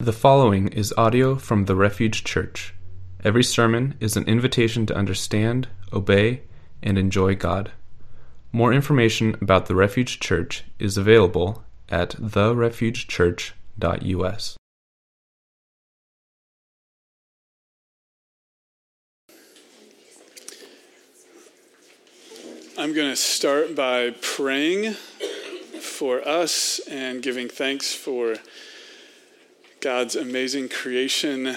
The following is audio from the Refuge Church. Every sermon is an invitation to understand, obey, and enjoy God. More information about the Refuge Church is available at therefugechurch.us. I'm going to start by praying for us and giving thanks for God's amazing creation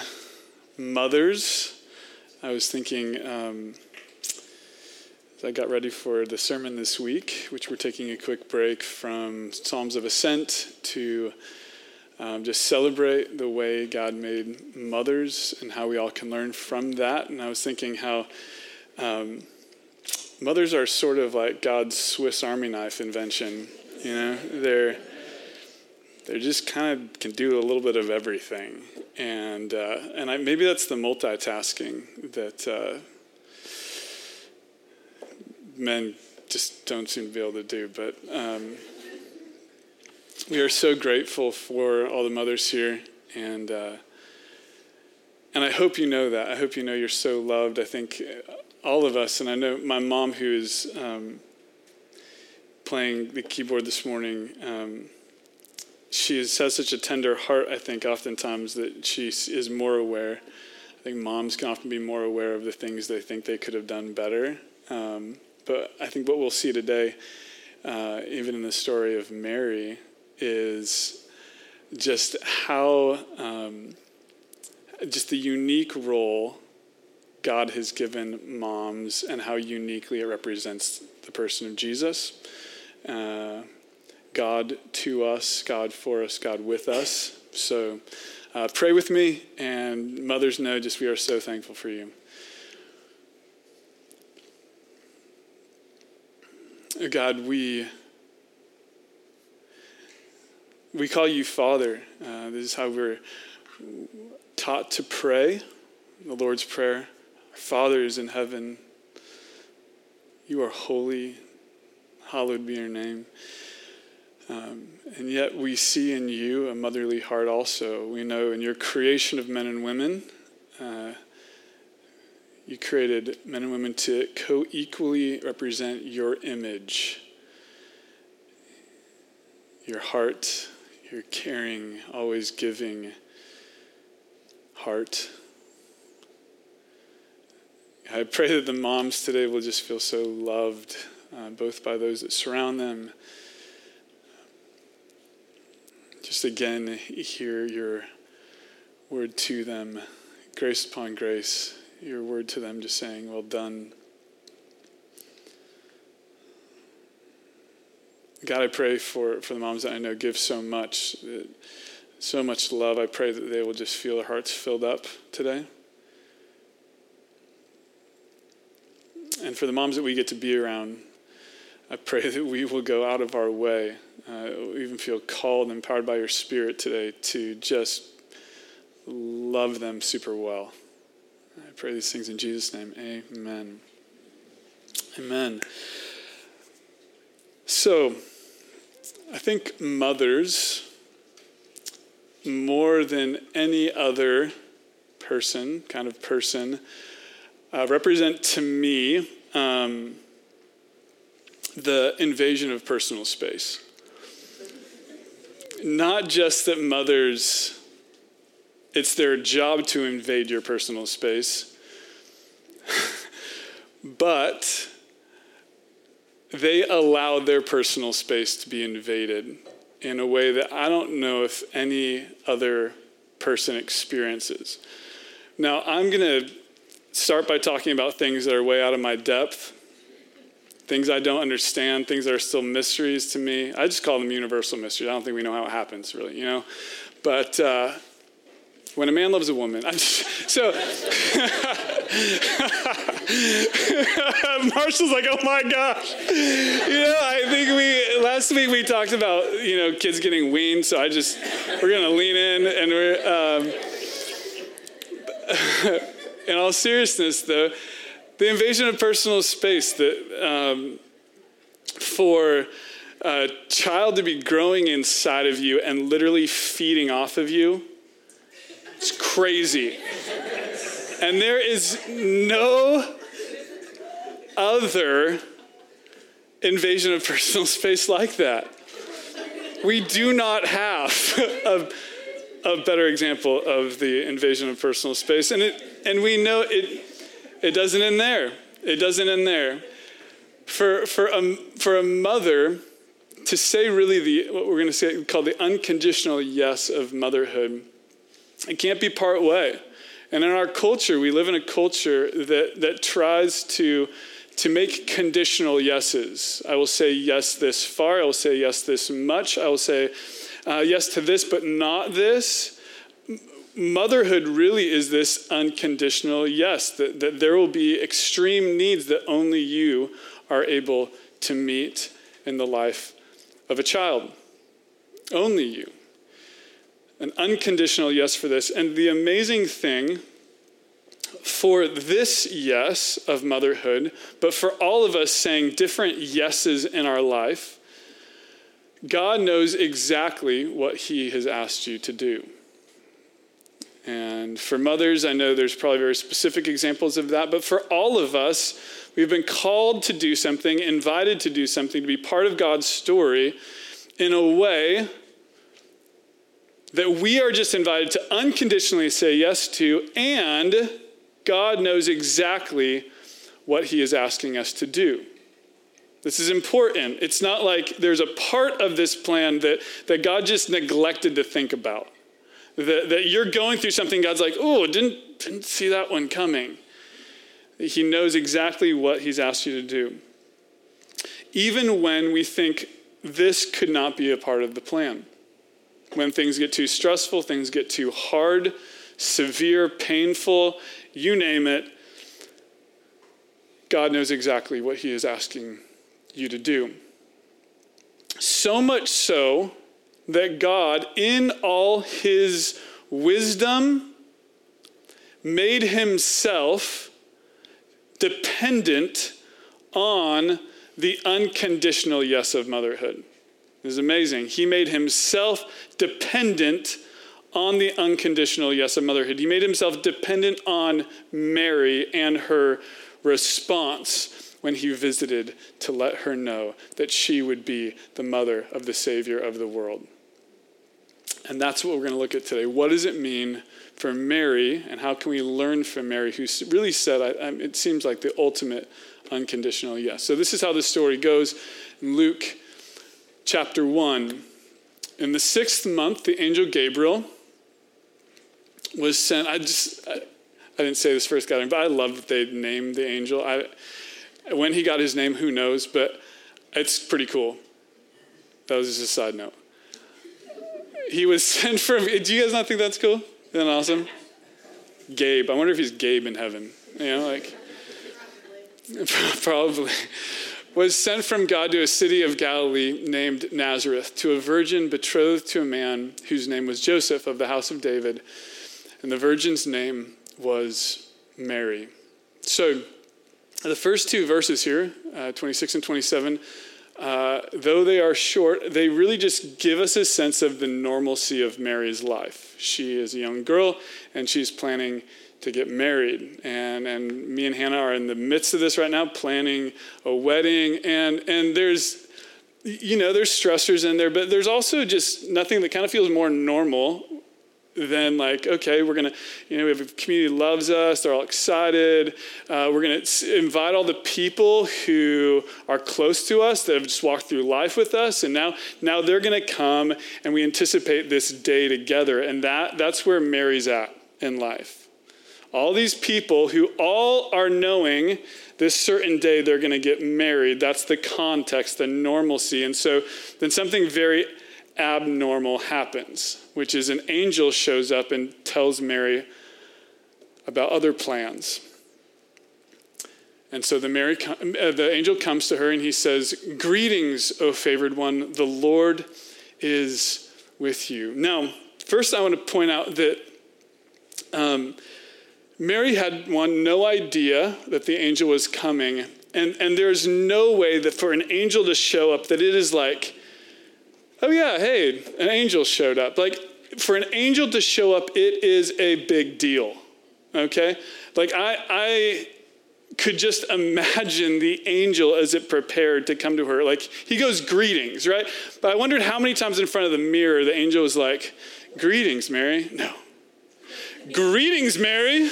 mothers. I was thinking um, as I got ready for the sermon this week, which we're taking a quick break from Psalms of Ascent to um, just celebrate the way God made mothers and how we all can learn from that. And I was thinking how um, mothers are sort of like God's Swiss Army knife invention. You know, they're they just kind of can do a little bit of everything, and uh, and I, maybe that's the multitasking that uh, men just don't seem to be able to do. But um, we are so grateful for all the mothers here, and uh, and I hope you know that. I hope you know you're so loved. I think all of us, and I know my mom who is um, playing the keyboard this morning. Um, she has such a tender heart, I think, oftentimes that she is more aware. I think moms can often be more aware of the things they think they could have done better. Um, but I think what we'll see today, uh, even in the story of Mary, is just how, um, just the unique role God has given moms and how uniquely it represents the person of Jesus. Uh, God to us, God for us, God with us. So uh, pray with me, and mothers know just we are so thankful for you. God, we we call you Father. Uh, this is how we're taught to pray. The Lord's Prayer. Our Father is in heaven. You are holy. Hallowed be your name. Um, and yet we see in you a motherly heart also. We know in your creation of men and women, uh, you created men and women to co equally represent your image, your heart, your caring, always giving heart. I pray that the moms today will just feel so loved, uh, both by those that surround them just again hear your word to them, grace upon grace, your word to them, just saying, Well done. God, I pray for, for the moms that I know give so much, so much love. I pray that they will just feel their hearts filled up today. And for the moms that we get to be around, I pray that we will go out of our way uh, even feel called and empowered by your spirit today to just love them super well. I pray these things in Jesus' name. Amen. Amen. So, I think mothers, more than any other person, kind of person, uh, represent to me um, the invasion of personal space not just that mothers, it's their job to invade your personal space, but they allow their personal space to be invaded in a way that I don't know if any other person experiences. Now, I'm going to start by talking about things that are way out of my depth things I don't understand, things that are still mysteries to me. I just call them universal mysteries. I don't think we know how it happens, really, you know? But uh, when a man loves a woman, just, so Marshall's like, oh my gosh. You know, I think we, last week we talked about, you know, kids getting weaned, so I just, we're going to lean in and we're, um, in all seriousness, though, the invasion of personal space that um, for a child to be growing inside of you and literally feeding off of you it's crazy. And there is no other invasion of personal space like that. We do not have a, a better example of the invasion of personal space. And, it, and we know it, it doesn't end there. It doesn't end there. For, for, a, for a mother to say really the, what we're going to say called the unconditional yes of motherhood, it can't be part way. And in our culture, we live in a culture that, that tries to, to make conditional yeses. I will say yes this far. I will say yes this much. I will say uh, yes to this, but not this. Motherhood really is this unconditional yes, that, that there will be extreme needs that only you are able to meet in the life of a child. Only you. An unconditional yes for this. And the amazing thing for this yes of motherhood, but for all of us saying different yeses in our life, God knows exactly what He has asked you to do. And for mothers, I know there's probably very specific examples of that, but for all of us, we've been called to do something, invited to do something, to be part of God's story in a way that we are just invited to unconditionally say yes to, and God knows exactly what He is asking us to do. This is important. It's not like there's a part of this plan that, that God just neglected to think about. That, that you're going through something, God's like, oh, didn't, didn't see that one coming. He knows exactly what He's asked you to do. Even when we think this could not be a part of the plan. When things get too stressful, things get too hard, severe, painful, you name it, God knows exactly what He is asking you to do. So much so that God, in all His wisdom, made Himself dependent on the unconditional yes of motherhood. This is amazing. He made himself dependent on the unconditional yes of motherhood. He made himself dependent on Mary and her response when he visited to let her know that she would be the mother of the Savior of the world. And that's what we're going to look at today. What does it mean for Mary, and how can we learn from Mary, who really said, I, I, it seems like the ultimate unconditional yes. So this is how the story goes in Luke chapter 1. In the sixth month, the angel Gabriel was sent. I just, I, I didn't say this first gathering, but I love that they named the angel. I, when he got his name, who knows, but it's pretty cool. That was just a side note. He was sent from, do you guys not think that's cool? Isn't that awesome? Gabe. I wonder if he's Gabe in heaven. You know, like, probably, was sent from God to a city of Galilee named Nazareth to a virgin betrothed to a man whose name was Joseph of the house of David. And the virgin's name was Mary. So, the first two verses here, uh, 26 and 27, uh, though they are short, they really just give us a sense of the normalcy of Mary's life. She is a young girl and she's planning to get married. And, and me and Hannah are in the midst of this right now, planning a wedding. And, and there's, you know, there's stressors in there, but there's also just nothing that kind of feels more normal than like, okay, we're gonna, you know, we have a community loves us, they're all excited. Uh, we're gonna invite all the people who are close to us that have just walked through life with us, and now, now they're gonna come, and we anticipate this day together, and that that's where Mary's at in life. All these people who all are knowing this certain day they're going to get married. That's the context, the normalcy. And so then something very abnormal happens, which is an angel shows up and tells Mary about other plans. And so the, Mary, uh, the angel comes to her and he says, Greetings, O favored one, the Lord is with you. Now, first I want to point out that um, Mary had one no idea that the angel was coming. And, and there's no way that for an angel to show up that it is like, oh yeah, hey, an angel showed up. Like for an angel to show up, it is a big deal. Okay? Like I I could just imagine the angel as it prepared to come to her. Like he goes, greetings, right? But I wondered how many times in front of the mirror the angel was like, Greetings, Mary. No. Greetings, Mary.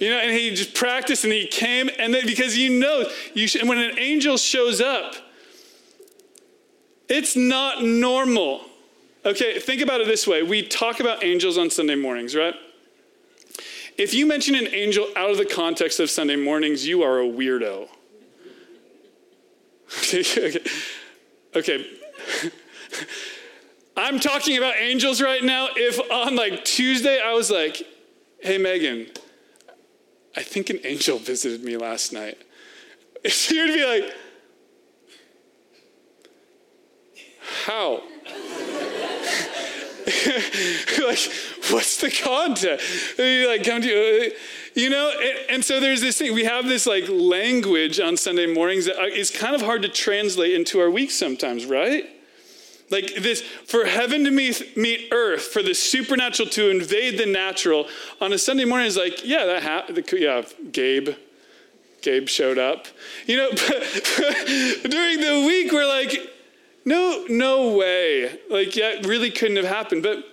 You know, and he just practiced and he came, and then because you know, you should, when an angel shows up, it's not normal. Okay, think about it this way. We talk about angels on Sunday mornings, right? If you mention an angel out of the context of Sunday mornings, you are a weirdo. okay. okay. I'm talking about angels right now. If on like Tuesday I was like, hey, Megan, I think an angel visited me last night. She would be like, how? like, what's the content? Like come to, you you know, and, and, so there's this thing. We have this like language on Sunday mornings that uh, is kind of hard to translate into our week sometimes, right? Like this, for heaven to meet, meet earth, for the supernatural to invade the natural on a Sunday morning is like, yeah, that happened. Yeah, Gabe, Gabe showed up. You know, during the week, we're like, no, no way. Like, yeah, really couldn't have happened. But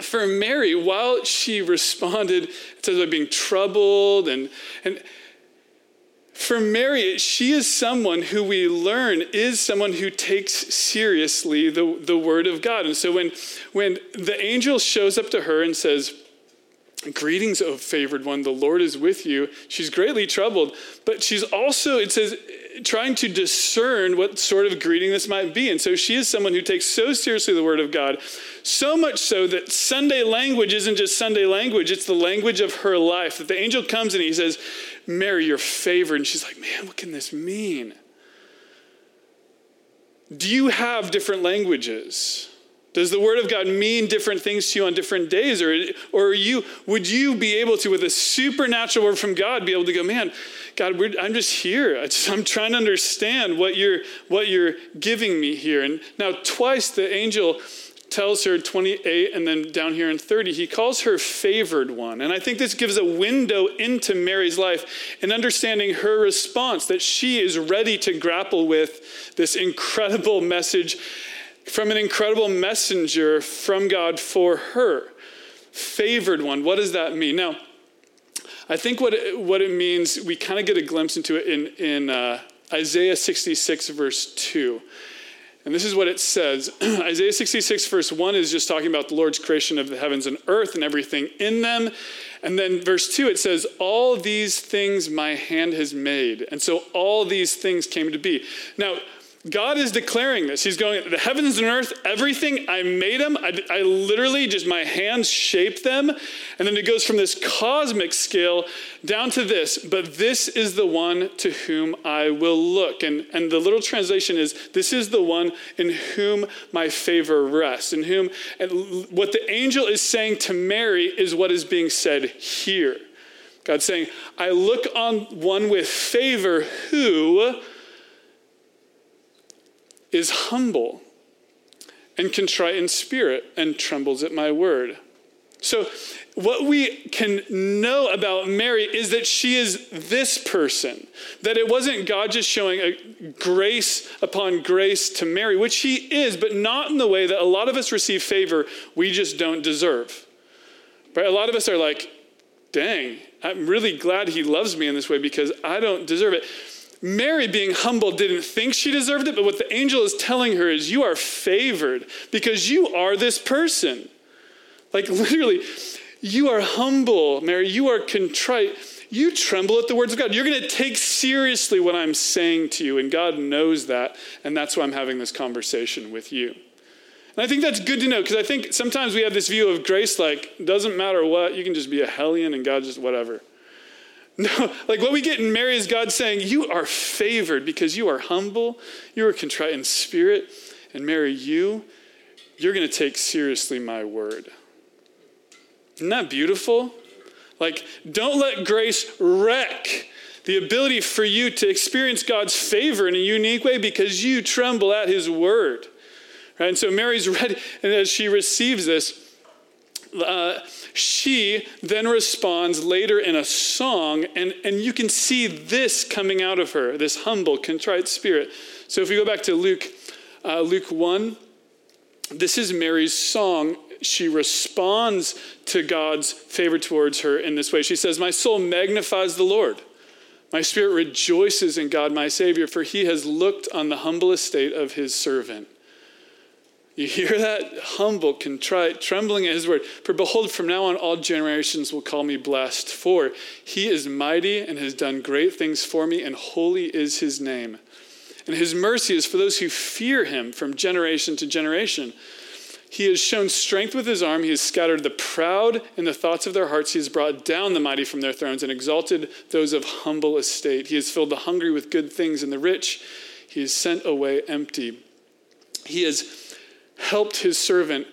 for Mary, while she responded, it says about being troubled and and for Mary, she is someone who we learn is someone who takes seriously the, the word of God. And so when, when the angel shows up to her and says, Greetings, O favored one, the Lord is with you, she's greatly troubled. But she's also, it says, trying to discern what sort of greeting this might be. And so she is someone who takes so seriously the word of God, so much so that Sunday language isn't just Sunday language, it's the language of her life. That the angel comes and he says, Mary, your favor. And she's like, man, what can this mean? Do you have different languages? Does the word of God mean different things to you on different days? Or, or you, would you be able to, with a supernatural word from God, be able to go, man, God, I'm just here. I'm trying to understand what you're, what you're giving me here. And now, twice the angel tells her 28 and then down here in 30 he calls her favored one and i think this gives a window into mary's life and understanding her response that she is ready to grapple with this incredible message from an incredible messenger from god for her favored one what does that mean now i think what it, what it means we kind of get a glimpse into it in, in uh, isaiah 66 verse 2 and this is what it says Isaiah 66, verse 1 is just talking about the Lord's creation of the heavens and earth and everything in them. And then verse 2, it says, All these things my hand has made. And so all these things came to be. Now, God is declaring this. He's going, the heavens and earth, everything, I made them. I, I, literally just, my hands shaped them. And then it goes from this cosmic scale down to this, but this is the one to whom I will look. And, and the little translation is, this is the one in whom my favor rests. In whom, and what the angel is saying to Mary is what is being said here. God's saying, I look on one with favor who is humble and contrite in spirit and trembles at my word. So, what we can know about Mary is that she is this person. That it wasn't God just showing a grace upon grace to Mary, which He is, but not in the way that a lot of us receive favor we just don't deserve. Right? A lot of us are like, dang, I'm really glad He loves me in this way because I don't deserve it. Mary, being humble, didn't think she deserved it, but what the angel is telling her is, You are favored because you are this person. Like, literally, you are humble, Mary. You are contrite. You tremble at the words of God. You're going to take seriously what I'm saying to you, and God knows that, and that's why I'm having this conversation with you. And I think that's good to know because I think sometimes we have this view of grace like, doesn't matter what, you can just be a hellion and God just whatever. No, like what we get in Mary is God saying, You are favored because you are humble, you are contrite in spirit, and Mary, you, you're going to take seriously my word. Isn't that beautiful? Like, don't let grace wreck the ability for you to experience God's favor in a unique way because you tremble at his word. Right? And so Mary's ready, and as she receives this, uh, she then responds later in a song, and, and you can see this coming out of her, this humble, contrite spirit. So if we go back to Luke, uh, Luke 1, this is Mary's song. She responds to God's favor towards her in this way. She says, My soul magnifies the Lord. My spirit rejoices in God, my Savior, for he has looked on the humble estate of his servant. You hear that? Humble, contrite, trembling at his word. For behold, from now on all generations will call me blessed. For he is mighty and has done great things for me, and holy is his name. And his mercy is for those who fear him from generation to generation. He has shown strength with his arm. He has scattered the proud in the thoughts of their hearts. He has brought down the mighty from their thrones and exalted those of humble estate. He has filled the hungry with good things, and the rich he has sent away empty. He has helped his servant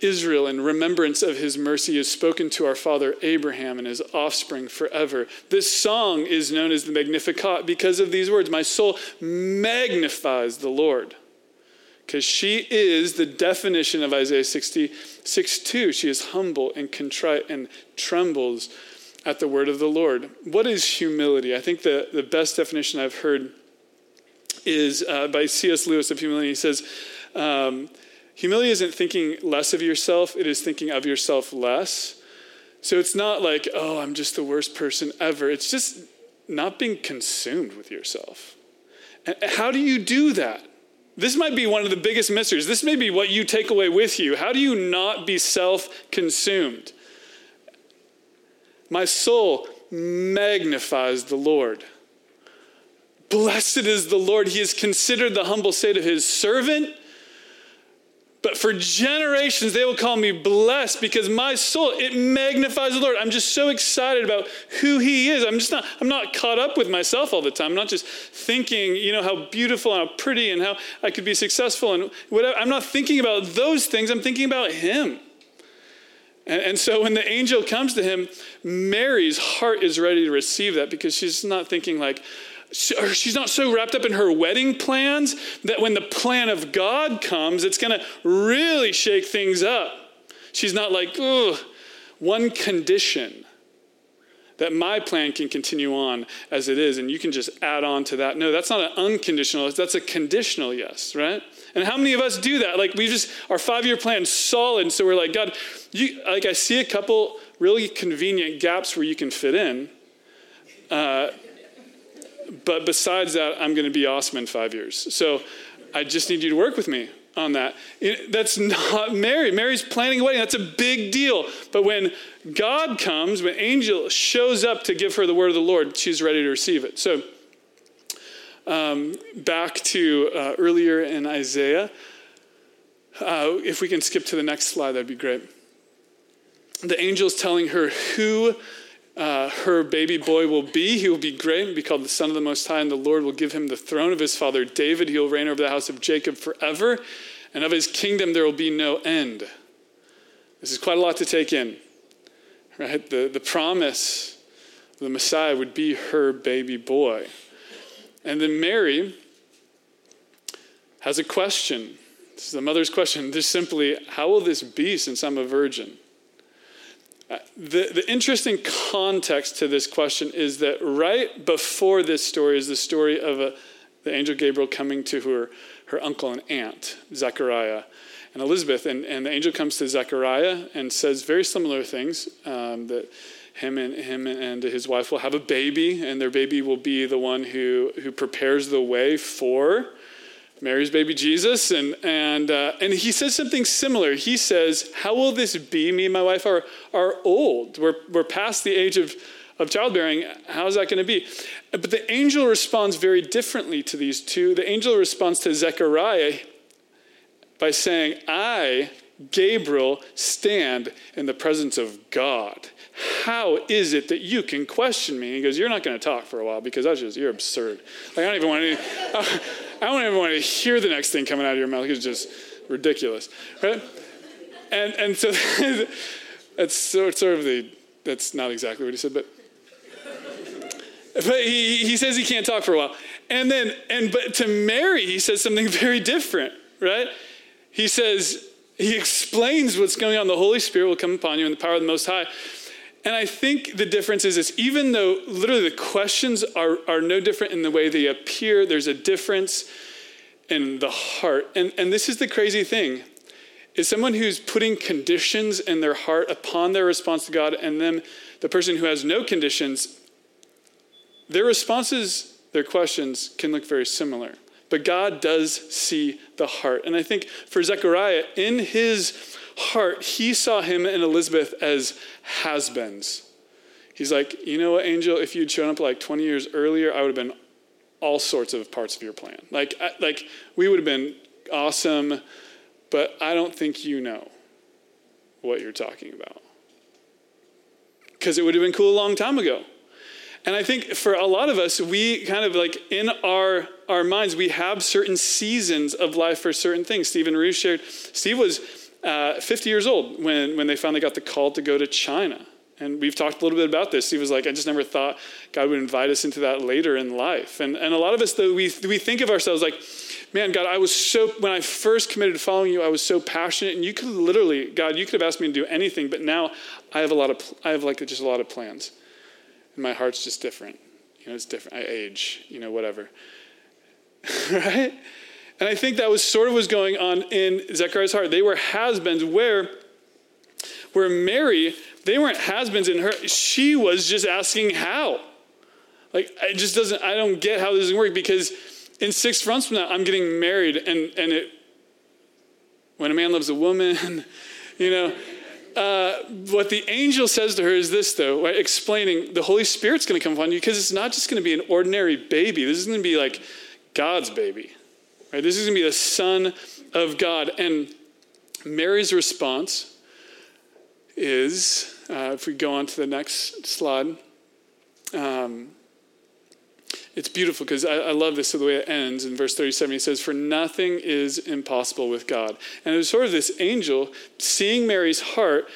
Israel in remembrance of his mercy has spoken to our father Abraham and his offspring forever. This song is known as the Magnificat because of these words My soul magnifies the Lord. Because she is the definition of Isaiah 66 2. She is humble and contrite and trembles at the word of the Lord. What is humility? I think the, the best definition I've heard is uh, by C.S. Lewis of humility. He says, um, Humility isn't thinking less of yourself, it is thinking of yourself less. So it's not like, oh, I'm just the worst person ever. It's just not being consumed with yourself. And how do you do that? This might be one of the biggest mysteries. This may be what you take away with you. How do you not be self consumed? My soul magnifies the Lord. Blessed is the Lord. He has considered the humble state of his servant. But for generations, they will call me blessed because my soul, it magnifies the Lord. I'm just so excited about who he is. I'm just not, I'm not caught up with myself all the time. I'm not just thinking, you know, how beautiful and how pretty and how I could be successful and whatever. I'm not thinking about those things. I'm thinking about him. And, and so when the angel comes to him, Mary's heart is ready to receive that because she's not thinking like, she's not so wrapped up in her wedding plans that when the plan of God comes, it's going to really shake things up. She's not like, oh, one condition that my plan can continue on as it is, and you can just add on to that. No, that's not an unconditional, that's a conditional yes, right? And how many of us do that? Like we just, our five year plan solid, so we're like, God, you, like I see a couple really convenient gaps where you can fit in. Uh, but besides that, I'm going to be awesome in five years. So I just need you to work with me on that. That's not Mary. Mary's planning a wedding. That's a big deal. But when God comes, when angel shows up to give her the word of the Lord, she's ready to receive it. So um, back to uh, earlier in Isaiah. Uh, if we can skip to the next slide, that'd be great. The angel's telling her who uh, her baby boy will be. He will be great and be called the Son of the Most High, and the Lord will give him the throne of his father David. He will reign over the house of Jacob forever, and of his kingdom there will be no end. This is quite a lot to take in, right? The, the promise of the Messiah would be her baby boy. And then Mary has a question. This is the mother's question. Just simply, how will this be since I'm a virgin? The, the interesting context to this question is that right before this story is the story of a, the angel Gabriel coming to her, her uncle and aunt, Zechariah and Elizabeth. And, and the angel comes to Zechariah and says very similar things um, that him and him and his wife will have a baby, and their baby will be the one who, who prepares the way for Mary's baby Jesus, and and uh, and he says something similar. He says, "How will this be? Me and my wife are are old. We're we're past the age of." Of childbearing, how's that going to be? But the angel responds very differently to these two. The angel responds to Zechariah by saying, I, Gabriel, stand in the presence of God. How is it that you can question me? he goes, You're not going to talk for a while because that's just, you're absurd. Like, I don't even want to. I don't even want to hear the next thing coming out of your mouth. It's just ridiculous, right? And and so that's sort of the that's not exactly what he said, but but he, he says he can't talk for a while. And then and but to Mary, he says something very different, right? He says He explains what's going on. The Holy Spirit will come upon you in the power of the Most High. And I think the difference is this even though literally the questions are, are no different in the way they appear, there's a difference in the heart. And, and this is the crazy thing is someone who's putting conditions in their heart upon their response to God, and then the person who has no conditions, their responses, their questions can look very similar. But God does see the heart. And I think for Zechariah, in his heart, he saw him and Elizabeth as has beens. He's like, you know what, Angel, if you'd shown up like 20 years earlier, I would have been all sorts of parts of your plan. Like, like we would have been awesome, but I don't think you know what you're talking about. Because it would have been cool a long time ago. And I think for a lot of us, we kind of like in our, our minds, we have certain seasons of life for certain things. Steve and Ruth shared, Steve was uh, 50 years old when, when they finally got the call to go to China. And we've talked a little bit about this. He was like, I just never thought God would invite us into that later in life. And, and a lot of us, though, we, we think of ourselves like, man, God, I was so, when I first committed to following you, I was so passionate. And you could literally, God, you could have asked me to do anything, but now I have a lot of, I have like just a lot of plans. And my heart's just different. You know, it's different. I age, you know, whatever. right? And I think that was sort of was going on in Zechariah's heart. They were has-beens where, where Mary they weren't has-beens in her. She was just asking how. Like, it just doesn't, I don't get how this is work because in six months from now, I'm getting married and, and it, when a man loves a woman, you know, uh, what the angel says to her is this, though, right? explaining the Holy Spirit's going to come upon you because it's not just going to be an ordinary baby. This is going to be like God's baby, right? This is going to be the Son of God. And Mary's response is, uh, if we go on to the next slide, um, it's beautiful because I, I, love this the way it ends in verse 37. He says, For nothing is impossible with God. And it was sort of this angel seeing Mary's heart.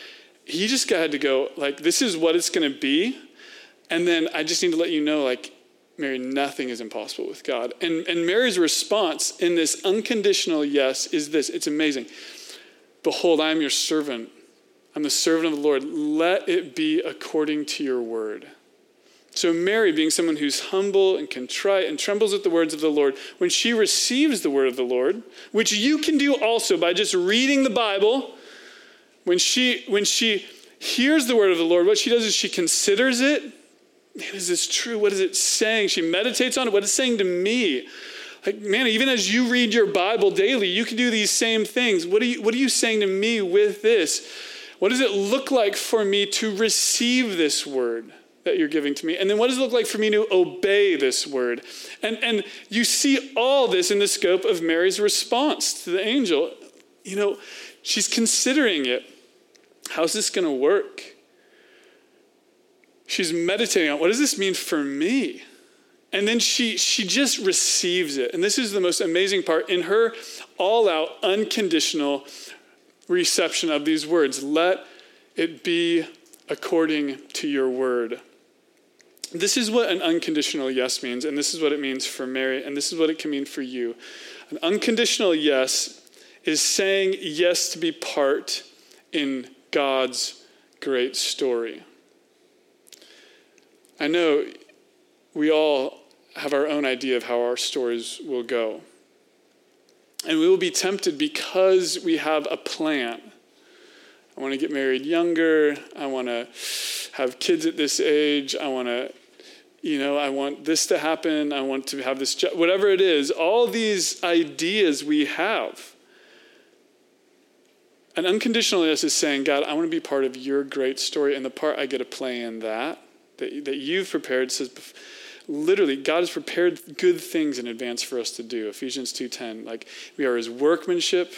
He just had to go, like, this is what it's going to be. And then I just need to let you know, like, Mary, nothing is impossible with God. And, and Mary's response in this unconditional yes is this it's amazing. Behold, I am your servant. I'm the servant of the Lord. Let it be according to your word. So, Mary, being someone who's humble and contrite and trembles at the words of the Lord, when she receives the word of the Lord, which you can do also by just reading the Bible, when she, when she hears the word of the Lord, what she does is she considers it. Man, is this true? What is it saying? She meditates on it. What is saying to me? Like, man, even as you read your Bible daily, you can do these same things. What are you, what are you saying to me with this? What does it look like for me to receive this word that you're giving to me? And then what does it look like for me to obey this word? And, and you see all this in the scope of Mary's response to the angel. You know, she's considering it. How's this going to work? She's meditating on what does this mean for me? And then she she just receives it. And this is the most amazing part in her all out unconditional reception of these words. Let it be according to your word. This is what an unconditional yes means, and this is what it means for Mary, and this is what it can mean for you. An unconditional yes is saying yes to be part in God's great story. I know we all have our own idea of how our stories will go. And we will be tempted because we have a plan. I want to get married younger. I want to have kids at this age. I want to, you know, I want this to happen. I want to have this job. Whatever it is, all these ideas we have. And unconditional yes is saying, God, I want to be part of your great story, and the part I get to play in that, that, that you've prepared says, literally god has prepared good things in advance for us to do ephesians 2.10 like we are his workmanship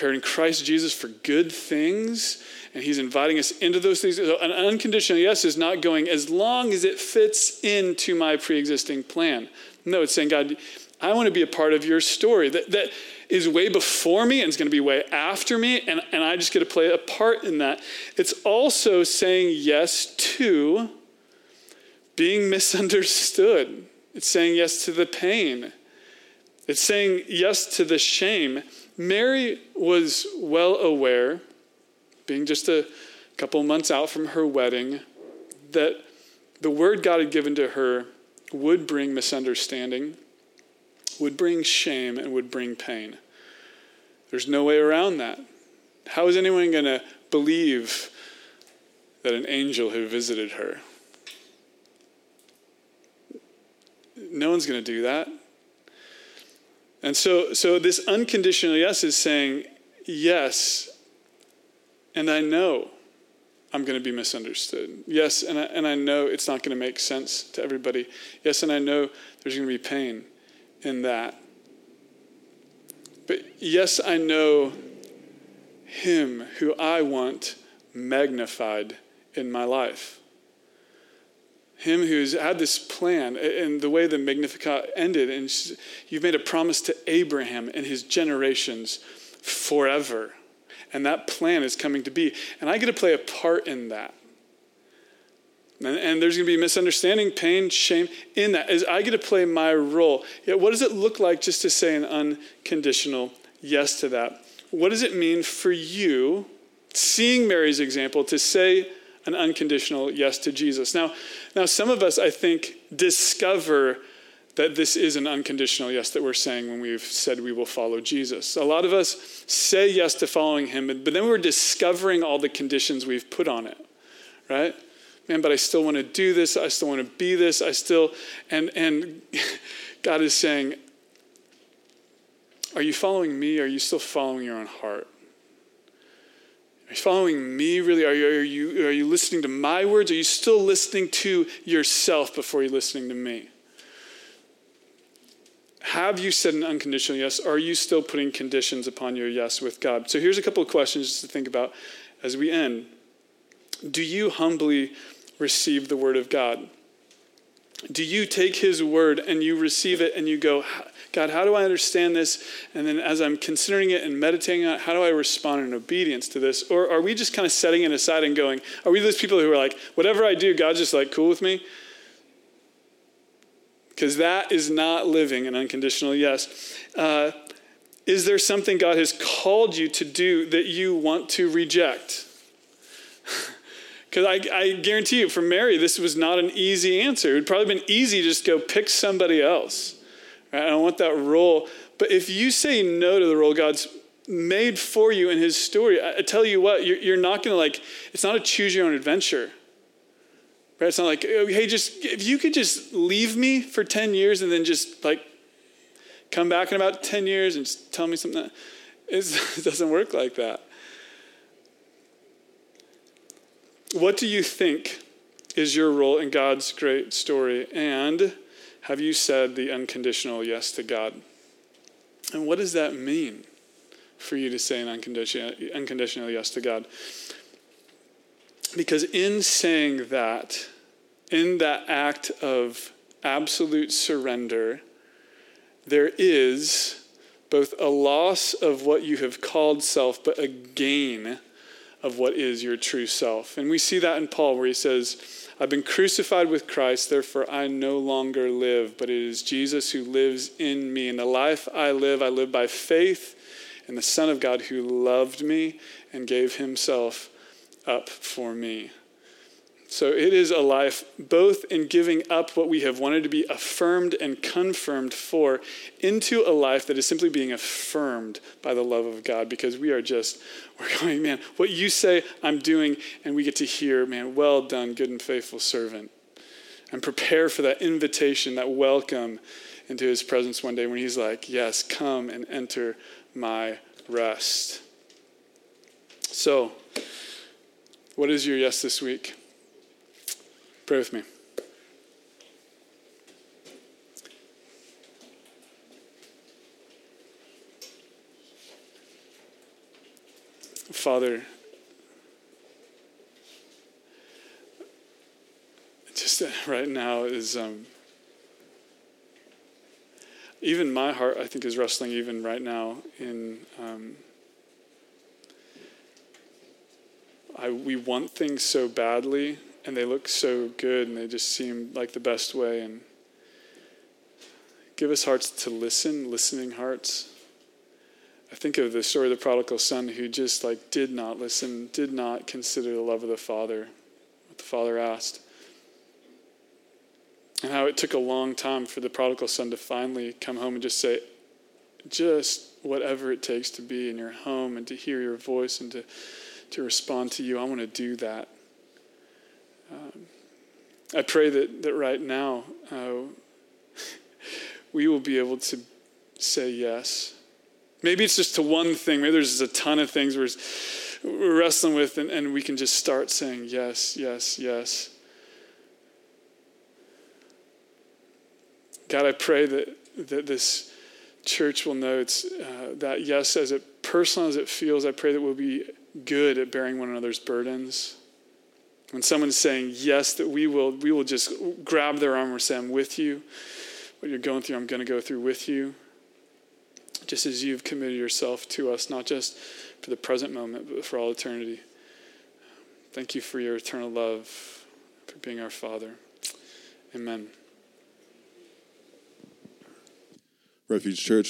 prepared in christ jesus for good things and he's inviting us into those things so an unconditional yes is not going as long as it fits into my pre-existing plan no it's saying god i want to be a part of your story that, that is way before me and is going to be way after me and, and i just get to play a part in that it's also saying yes to being misunderstood. It's saying yes to the pain. It's saying yes to the shame. Mary was well aware, being just a couple months out from her wedding, that the word God had given to her would bring misunderstanding, would bring shame, and would bring pain. There's no way around that. How is anyone going to believe that an angel had visited her? No one's going to do that. And so, so this unconditional yes is saying, yes, and I know I'm going to be misunderstood. Yes, and I, and I know it's not going to make sense to everybody. Yes, and I know there's going to be pain in that. But yes, I know Him who I want magnified in my life. Him who's had this plan, and the way the Magnificat ended, and you've made a promise to Abraham and his generations forever. And that plan is coming to be. And I get to play a part in that. And, and there's going to be misunderstanding, pain, shame in that. As I get to play my role. Yet, what does it look like just to say an unconditional yes to that? What does it mean for you, seeing Mary's example, to say an unconditional yes to Jesus? Now, now some of us, I think, discover that this is an unconditional yes that we're saying when we've said we will follow Jesus. A lot of us say yes to following him, but then we're discovering all the conditions we've put on it, right? Man, but I still want to do this. I still want to be this. I still, and, and God is saying, Are you following me? Are you still following your own heart? Are you following me really? Are you, are, you, are you listening to my words? Are you still listening to yourself before you're listening to me? Have you said an unconditional yes? Are you still putting conditions upon your yes with God? So here's a couple of questions just to think about as we end. Do you humbly receive the word of God? Do you take his word and you receive it and you go, God, how do I understand this? And then as I'm considering it and meditating on it, how do I respond in obedience to this? Or are we just kind of setting it aside and going, are we those people who are like, whatever I do, God's just like cool with me? because that is not living an unconditional yes. Uh, is there something God has called you to do that you want to reject? Because I, I, guarantee you, for Mary, this was not an easy answer. It would probably been easy to just go pick somebody else. Right? I don't want that role. But if you say no to the role God's made for you in His story, I, I tell you what, you're, you're not going to like, it's not a choose your own adventure. Right? It's not like, oh, hey, just if you could just leave me for 10 years and then just like come back in about 10 years and just tell me something. it doesn't work like that. What do you think is your role in God's great story? And have you said the unconditional yes to God? And what does that mean for you to say an unconditional, unconditional yes to God? Because in saying that, in that act of absolute surrender, there is both a loss of what you have called self, but a gain of what is your true self. And we see that in Paul, where he says, I've been crucified with Christ, therefore I no longer live, but it is Jesus who lives in me. And the life I live, I live by faith in the Son of God who loved me and gave himself up for me. So it is a life both in giving up what we have wanted to be affirmed and confirmed for into a life that is simply being affirmed by the love of God because we are just, we're going, man, what you say I'm doing, and we get to hear, man, well done, good and faithful servant. And prepare for that invitation, that welcome into his presence one day when he's like, yes, come and enter my rest. So, what is your yes this week? Pray with me. Father, just right now is um, even my heart, I think, is wrestling even right now in. Um, I, we want things so badly and they look so good and they just seem like the best way. And Give us hearts to listen, listening hearts. I think of the story of the prodigal son who just like did not listen, did not consider the love of the father, what the father asked. And how it took a long time for the prodigal son to finally come home and just say, just whatever it takes to be in your home and to hear your voice and to, to respond to you, I want to do that. Um, I pray that, that right now uh, we will be able to say yes. Maybe it's just to one thing. Maybe there's a ton of things we're, we're wrestling with, and, and we can just start saying yes, yes, yes. God, I pray that, that this church will know it's uh, that yes, as it personal as it feels, I pray that we'll be good at bearing one another's burdens. When someone's saying yes, that we will we will just grab their arm and say, I'm with you. What you're going through, I'm going to go through with you. Just as you've committed yourself to us, not just for the present moment, but for all eternity. Thank you for your eternal love, for being our Father. Amen. Refuge Church